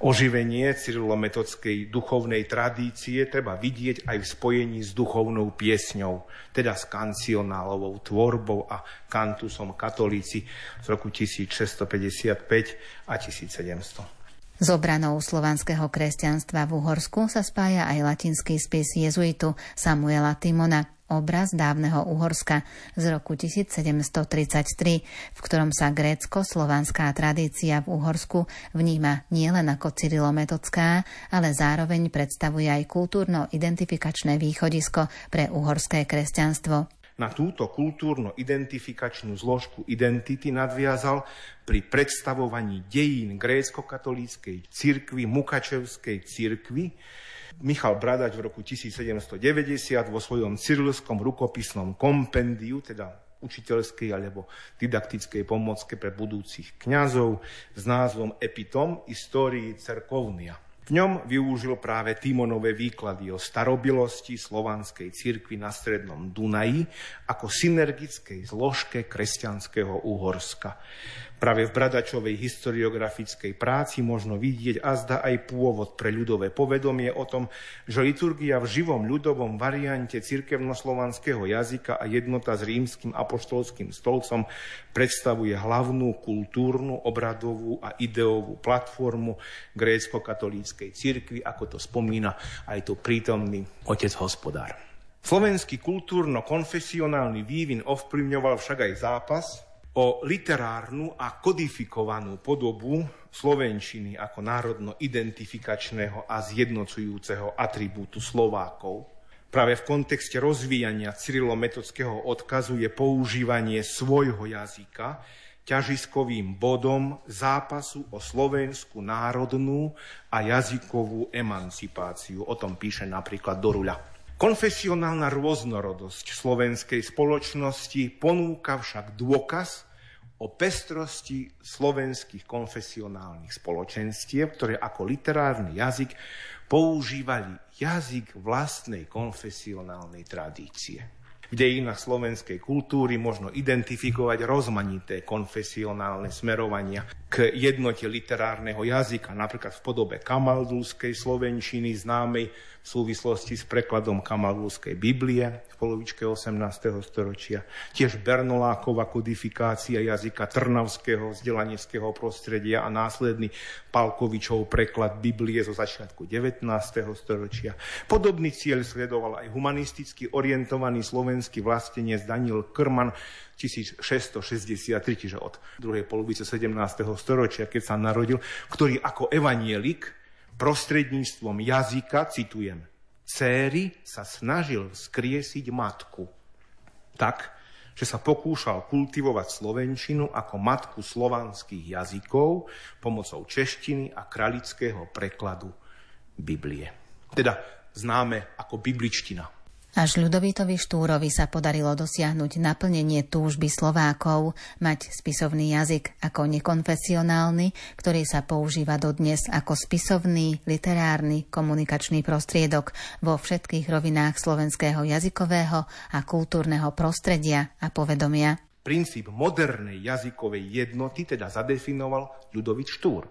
oživenie cyrilometodskej duchovnej tradície treba vidieť aj v spojení s duchovnou piesňou, teda s kancionálovou tvorbou a kantusom katolíci z roku 1655 a 1700. S obranou slovanského kresťanstva v Uhorsku sa spája aj latinský spis jezuitu Samuela Timona obraz dávneho Uhorska z roku 1733, v ktorom sa grécko-slovanská tradícia v Uhorsku vníma nielen ako cyrilometodská, ale zároveň predstavuje aj kultúrno-identifikačné východisko pre uhorské kresťanstvo. Na túto kultúrno-identifikačnú zložku identity nadviazal pri predstavovaní dejín grécko-katolíckej cirkvy, Mukačevskej cirkvy, Michal Bradač v roku 1790 vo svojom cyrilskom rukopisnom kompendiu, teda učiteľskej alebo didaktickej pomocke pre budúcich kňazov s názvom Epitom Histórii cerkovnia. V ňom využil práve Timonové výklady o starobilosti slovanskej cirkvi na strednom Dunaji ako synergickej zložke kresťanského Uhorska. Práve v Bradačovej historiografickej práci možno vidieť azda aj pôvod pre ľudové povedomie o tom, že liturgia v živom ľudovom variante cirkevnoslovanského jazyka a jednota s rímským apoštolským stolcom predstavuje hlavnú kultúrnu, obradovú a ideovú platformu grécko-katolíckej cirkvi, ako to spomína aj tu prítomný otec hospodár. Slovenský kultúrno-konfesionálny vývin ovplyvňoval však aj zápas o literárnu a kodifikovanú podobu slovenčiny ako národno-identifikačného a zjednocujúceho atribútu Slovákov. Práve v kontexte rozvíjania cyrilometodského odkazu je používanie svojho jazyka ťažiskovým bodom zápasu o slovenskú národnú a jazykovú emancipáciu. O tom píše napríklad Doruľa. Konfesionálna rôznorodosť slovenskej spoločnosti ponúka však dôkaz o pestrosti slovenských konfesionálnych spoločenstiev, ktoré ako literárny jazyk používali jazyk vlastnej konfesionálnej tradície. V dejinách slovenskej kultúry možno identifikovať rozmanité konfesionálne smerovania. k jednote literárneho jazyka, napríklad v podobe kamaldulskej slovenčiny, známej v súvislosti s prekladom kamaldulskej Biblie v polovičke 18. storočia. Tiež Bernoláková kodifikácia jazyka trnavského vzdelaneckého prostredia a následný Palkovičov preklad Biblie zo začiatku 19. storočia. Podobný cieľ sledoval aj humanisticky orientovaný slovenský vlastenec Daniel Krman 1663, čiže od druhej polovice 17. storočia, keď sa narodil, ktorý ako evanielik prostredníctvom jazyka, citujem, céry sa snažil vzkriesiť matku tak, že sa pokúšal kultivovať slovenčinu ako matku slovanských jazykov pomocou češtiny a kralického prekladu Biblie. Teda známe ako bibličtina. Až Ľudovítovi Štúrovi sa podarilo dosiahnuť naplnenie túžby Slovákov mať spisovný jazyk ako nekonfesionálny, ktorý sa používa dodnes ako spisovný, literárny, komunikačný prostriedok vo všetkých rovinách slovenského jazykového a kultúrneho prostredia a povedomia. Princíp modernej jazykovej jednoty teda zadefinoval Ľudovít Štúr.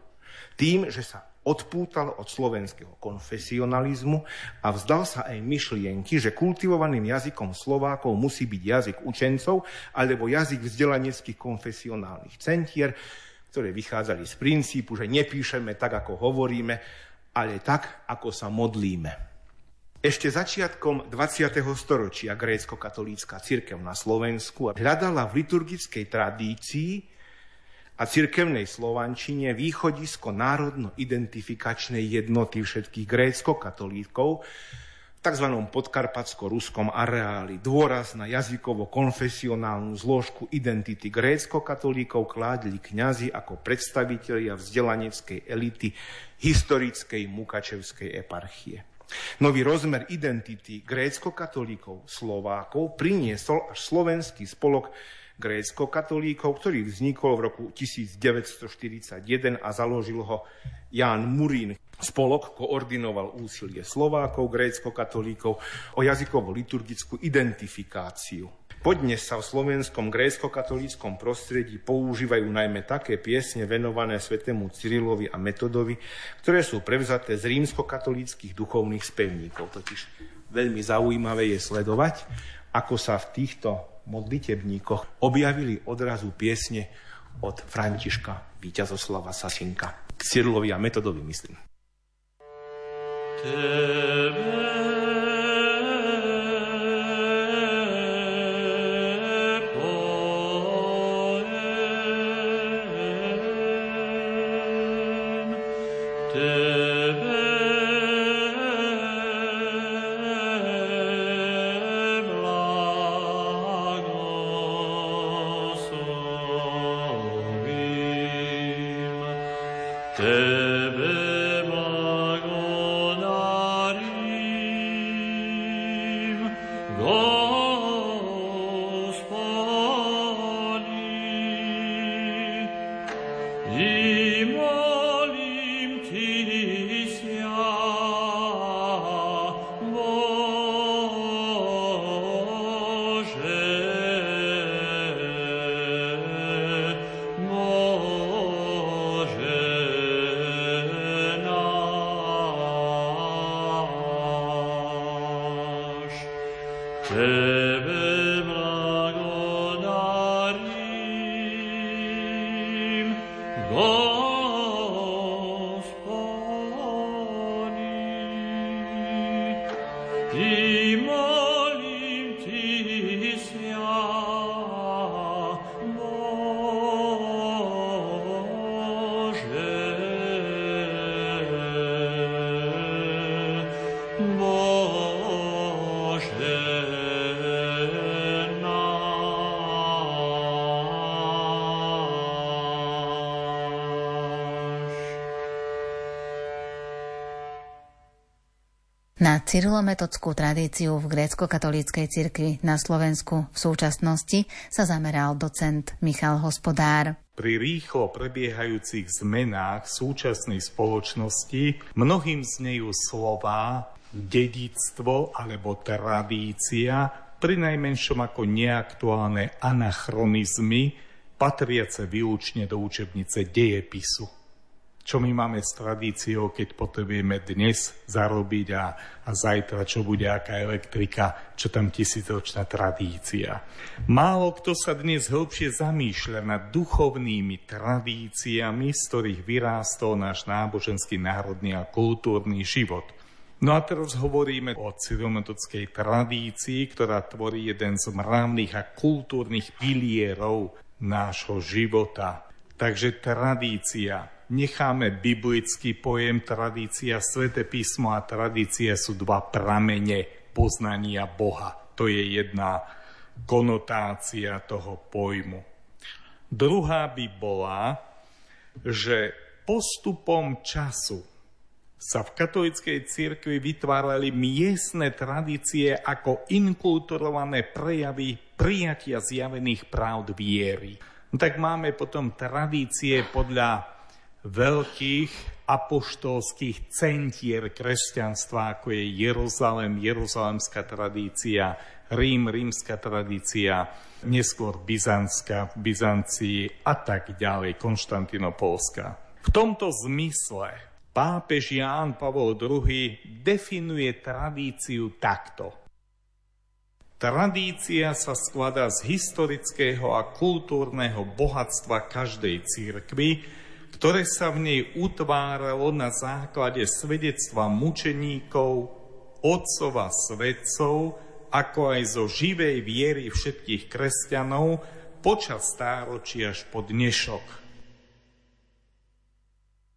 Tým, že sa odpútal od slovenského konfesionalizmu a vzdal sa aj myšlienky, že kultivovaným jazykom Slovákov musí byť jazyk učencov alebo jazyk vzdelaneckých konfesionálnych centier, ktoré vychádzali z princípu, že nepíšeme tak, ako hovoríme, ale tak, ako sa modlíme. Ešte začiatkom 20. storočia grécko-katolícka církev na Slovensku hľadala v liturgickej tradícii a cirkevnej slovančine východisko národno-identifikačnej jednoty všetkých grécko-katolíkov v tzv. podkarpatsko-ruskom areáli. Dôraz na jazykovo-konfesionálnu zložku identity grécko-katolíkov kládli kňazi ako predstavitelia vzdelaneckej elity historickej Mukačevskej eparchie. Nový rozmer identity grécko-katolíkov Slovákov priniesol až slovenský spolok grécko-katolíkov, ktorý vznikol v roku 1941 a založil ho Ján Murín. Spolok koordinoval úsilie Slovákov, grécko-katolíkov o jazykovo-liturgickú identifikáciu. Podnes sa v slovenskom grécko-katolíckom prostredí používajú najmä také piesne venované svetému Cyrilovi a Metodovi, ktoré sú prevzaté z rímsko-katolíckých duchovných spevníkov. Totiž veľmi zaujímavé je sledovať, ako sa v týchto modlitebníkoch objavili odrazu piesne od Františka Víťazoslava Sasinka. K Cyrilovi a Metodovi, myslím. Tebe Na cyrilometodskú tradíciu v grécko-katolíckej cirkvi na Slovensku v súčasnosti sa zameral docent Michal Hospodár. Pri rýchlo prebiehajúcich zmenách súčasnej spoločnosti mnohým znejú slova dedictvo alebo tradícia, pri najmenšom ako neaktuálne anachronizmy, patriace výlučne do učebnice dejepisu. Čo my máme s tradíciou, keď potrebujeme dnes zarobiť a, a zajtra, čo bude aká elektrika, čo tam tisícročná tradícia. Málo kto sa dnes hĺbšie zamýšľa nad duchovnými tradíciami, z ktorých vyrástol náš náboženský, národný a kultúrny život – No a teraz hovoríme o cyrilometockej tradícii, ktorá tvorí jeden z mravných a kultúrnych pilierov nášho života. Takže tradícia. Necháme biblický pojem tradícia, sveté písmo a tradícia sú dva pramene poznania Boha. To je jedna konotácia toho pojmu. Druhá by bola, že postupom času sa v katolíckej cirkvi vytvárali miestne tradície ako inkulturované prejavy prijatia zjavených pravd viery. No tak máme potom tradície podľa veľkých apoštolských centier kresťanstva, ako je Jeruzalem, jeruzalemská tradícia, Rím, rímska tradícia, neskôr Byzantská v Byzancii a tak ďalej, Konštantinopolská. V tomto zmysle Pápež Ján Pavol II definuje tradíciu takto. Tradícia sa skladá z historického a kultúrneho bohatstva každej církvy, ktoré sa v nej utváralo na základe svedectva mučeníkov, otcov a svedcov, ako aj zo živej viery všetkých kresťanov počas stáročia až po dnešok.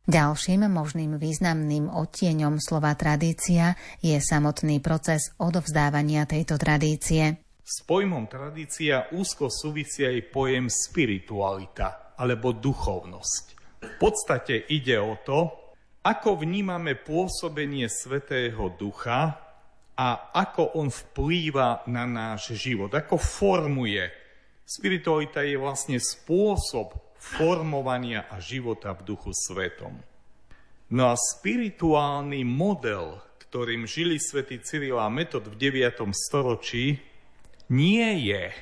Ďalším možným významným odtieňom slova tradícia je samotný proces odovzdávania tejto tradície. S pojmom tradícia úzko súvisí aj pojem spiritualita alebo duchovnosť. V podstate ide o to, ako vnímame pôsobenie Svetého Ducha a ako on vplýva na náš život, ako formuje. Spiritualita je vlastne spôsob, formovania a života v duchu svetom. No a spirituálny model, ktorým žili svätý Cyril a Metod v 9. storočí, nie je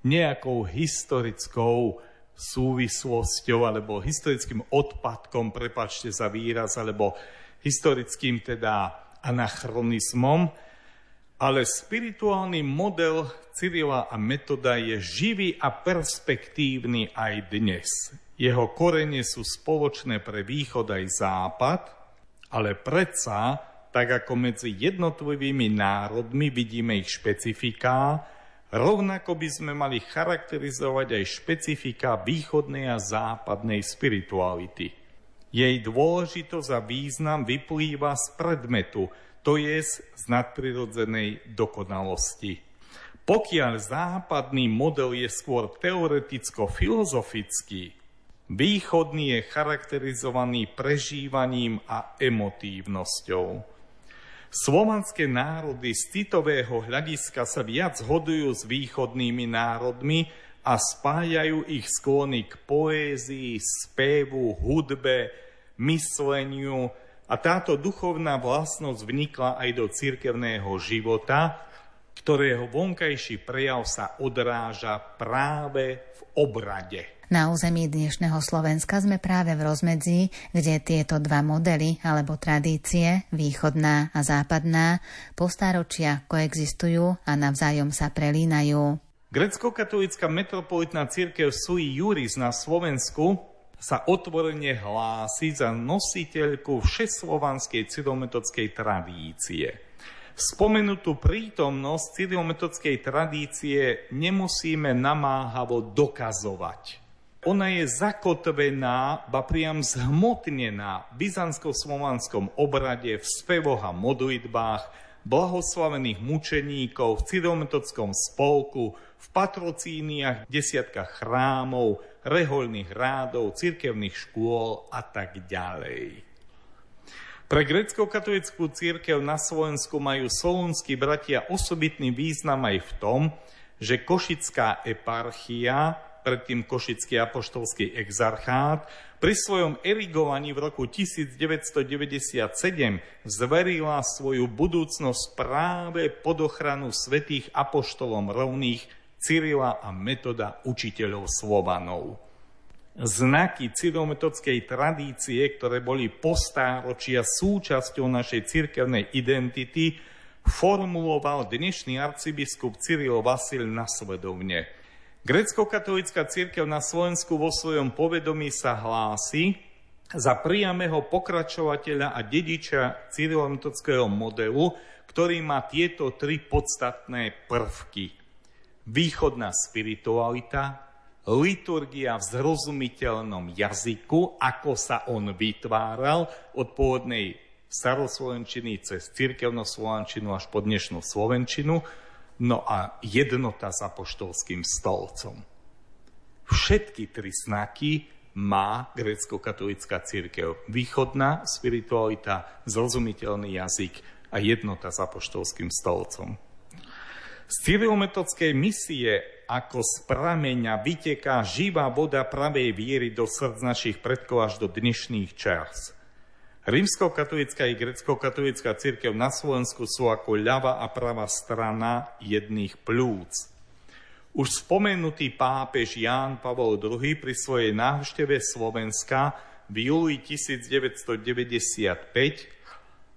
nejakou historickou súvislosťou alebo historickým odpadkom, prepačte za výraz, alebo historickým teda anachronizmom, ale spirituálny model Cyrila a Metoda je živý a perspektívny aj dnes. Jeho korene sú spoločné pre východ aj západ, ale predsa, tak ako medzi jednotlivými národmi vidíme ich špecifiká, rovnako by sme mali charakterizovať aj špecifika východnej a západnej spirituality. Jej dôležitosť a význam vyplýva z predmetu, to je z nadprirodzenej dokonalosti. Pokiaľ západný model je skôr teoreticko-filozofický, východný je charakterizovaný prežívaním a emotívnosťou. Slovanské národy z citového hľadiska sa viac hodujú s východnými národmi a spájajú ich sklony k poézii, spevu, hudbe, mysleniu, a táto duchovná vlastnosť vnikla aj do cirkevného života, ktorého vonkajší prejav sa odráža práve v obrade. Na území dnešného Slovenska sme práve v rozmedzi, kde tieto dva modely alebo tradície, východná a západná, postáročia koexistujú a navzájom sa prelínajú. Grecko-katolická metropolitná církev Sui Juris na Slovensku sa otvorene hlási za nositeľku všeslovanskej cyrilometodskej tradície. Spomenutú prítomnosť cyrilometodskej tradície nemusíme namáhavo dokazovať. Ona je zakotvená, ba priam zhmotnená v byzantsko-slovanskom obrade, v spevoch a modlitbách, blahoslavených mučeníkov, v cyrilometodskom spolku, v patrocíniach, desiatkách chrámov, rehoľných rádov, cirkevných škôl a tak ďalej. Pre grecko-katolickú církev na Slovensku majú solúnsky bratia osobitný význam aj v tom, že Košická eparchia, predtým Košický apoštolský exarchát, pri svojom erigovaní v roku 1997 zverila svoju budúcnosť práve pod ochranu svetých apoštolom rovných Cyrila a Metoda učiteľov Slovanov. znaky cyrometodskej tradície, ktoré boli postáročia súčasťou našej cirkevnej identity, formuloval dnešný arcibiskup Cyril Vasil nasledovne. Grecko-katolická církev na Slovensku vo svojom povedomí sa hlási za priamého pokračovateľa a dediča cyrilometodského modelu, ktorý má tieto tri podstatné prvky. Východná spiritualita, liturgia v zrozumiteľnom jazyku, ako sa on vytváral od pôvodnej staroslovenčiny cez cirkevnoslovenčinu až po dnešnú slovenčinu, no a jednota s apoštolským stolcom. Všetky tri znaky má grécko-katolická církev. Východná spiritualita, zrozumiteľný jazyk a jednota s apoštolským stolcom. Z cyrilometodskej misie ako z prameňa vyteká živá voda pravej viery do srdc našich predkov až do dnešných čas. Rímsko-katolická i grecko-katolická církev na Slovensku sú ako ľava a pravá strana jedných plúc. Už spomenutý pápež Ján Pavol II pri svojej návšteve Slovenska v júli 1995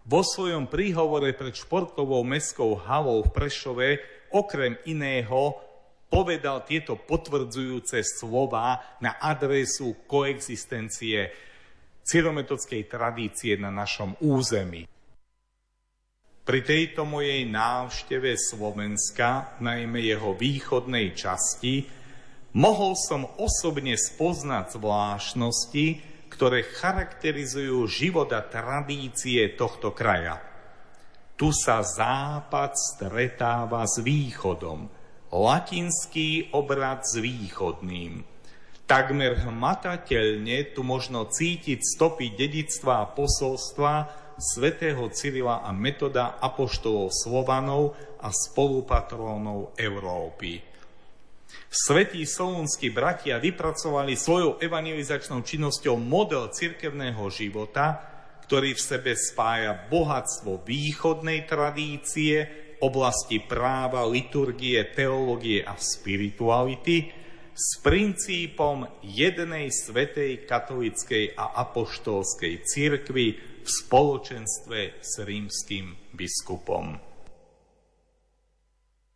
vo svojom príhovore pred športovou mestskou halou v Prešove okrem iného povedal tieto potvrdzujúce slova na adresu koexistencie cyrometodskej tradície na našom území. Pri tejto mojej návšteve Slovenska, najmä jeho východnej časti, mohol som osobne spoznať zvláštnosti, ktoré charakterizujú život a tradície tohto kraja. Tu sa západ stretáva s východom – latinský obrad s východným. Takmer hmatateľne tu možno cítiť stopy dedictva a posolstva svätého Cyrila a metoda apoštolov Slovanov a spolupatrónov Európy. Svetí solúnsky bratia vypracovali svojou evangelizačnou činnosťou model cirkevného života, ktorý v sebe spája bohatstvo východnej tradície oblasti práva, liturgie, teológie a spirituality s princípom jednej svetej katolickej a apoštolskej cirkvi v spoločenstve s rímským biskupom.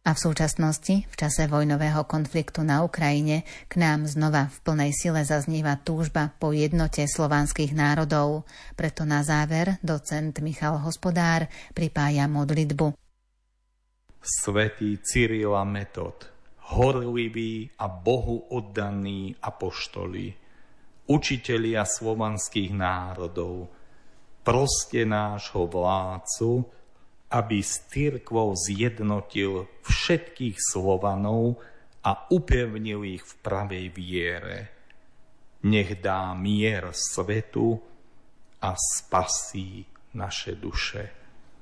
A v súčasnosti, v čase vojnového konfliktu na Ukrajine, k nám znova v plnej sile zaznieva túžba po jednote slovanských národov. Preto na záver docent Michal Hospodár pripája modlitbu svätý Cyril a Metod, horliví a Bohu oddaní apoštoli, učitelia slovanských národov, proste nášho vládcu, aby s církvou zjednotil všetkých Slovanov a upevnil ich v pravej viere. Nech dá mier svetu a spasí naše duše.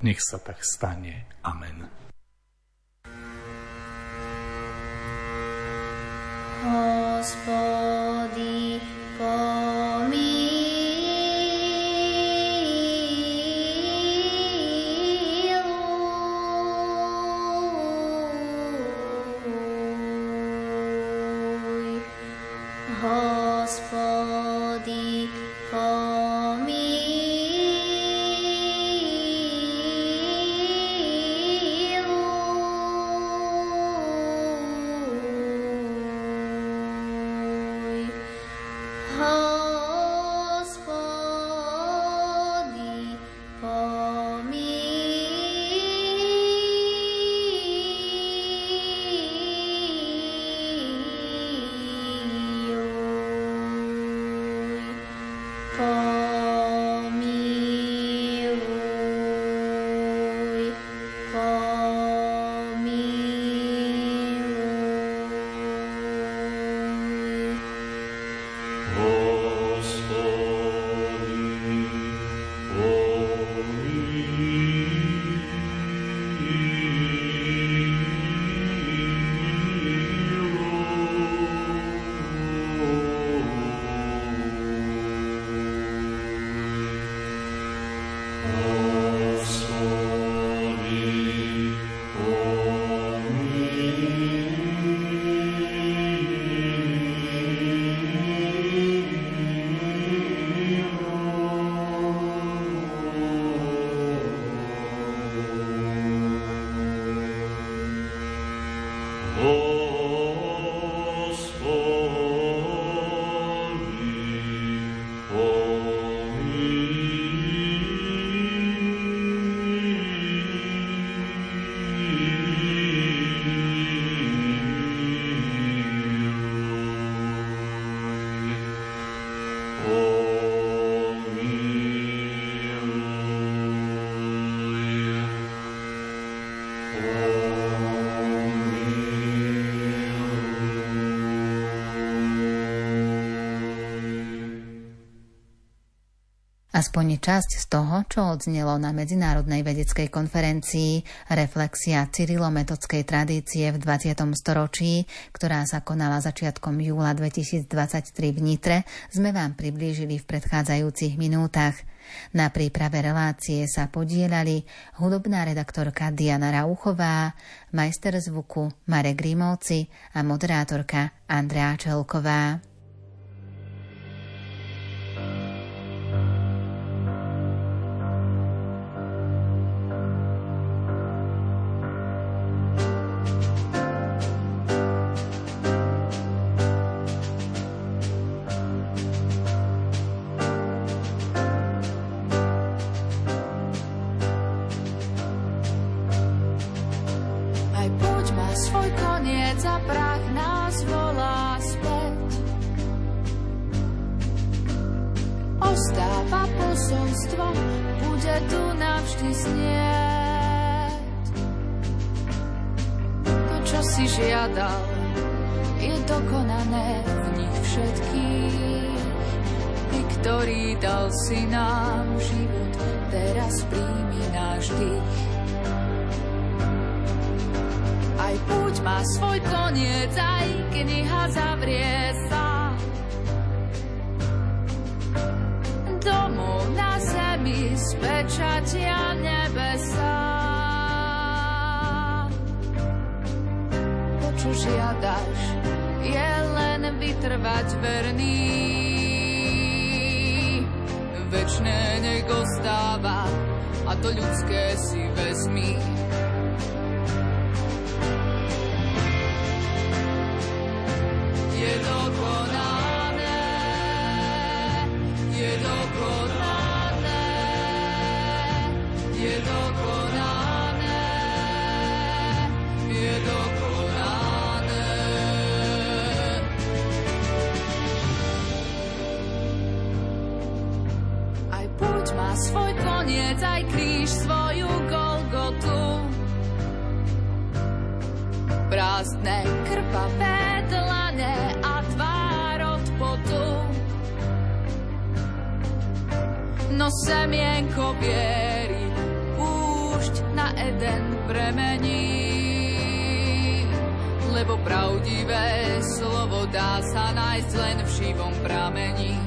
Nech sa tak stane. Amen. Господь. Aspoň časť z toho, čo odznelo na Medzinárodnej vedeckej konferencii Reflexia cyrilometodskej tradície v 20. storočí, ktorá sa konala začiatkom júla 2023 v Nitre, sme vám priblížili v predchádzajúcich minútach. Na príprave relácie sa podielali hudobná redaktorka Diana Rauchová, majster zvuku Marek Grimovci a moderátorka Andrea Čelková. Si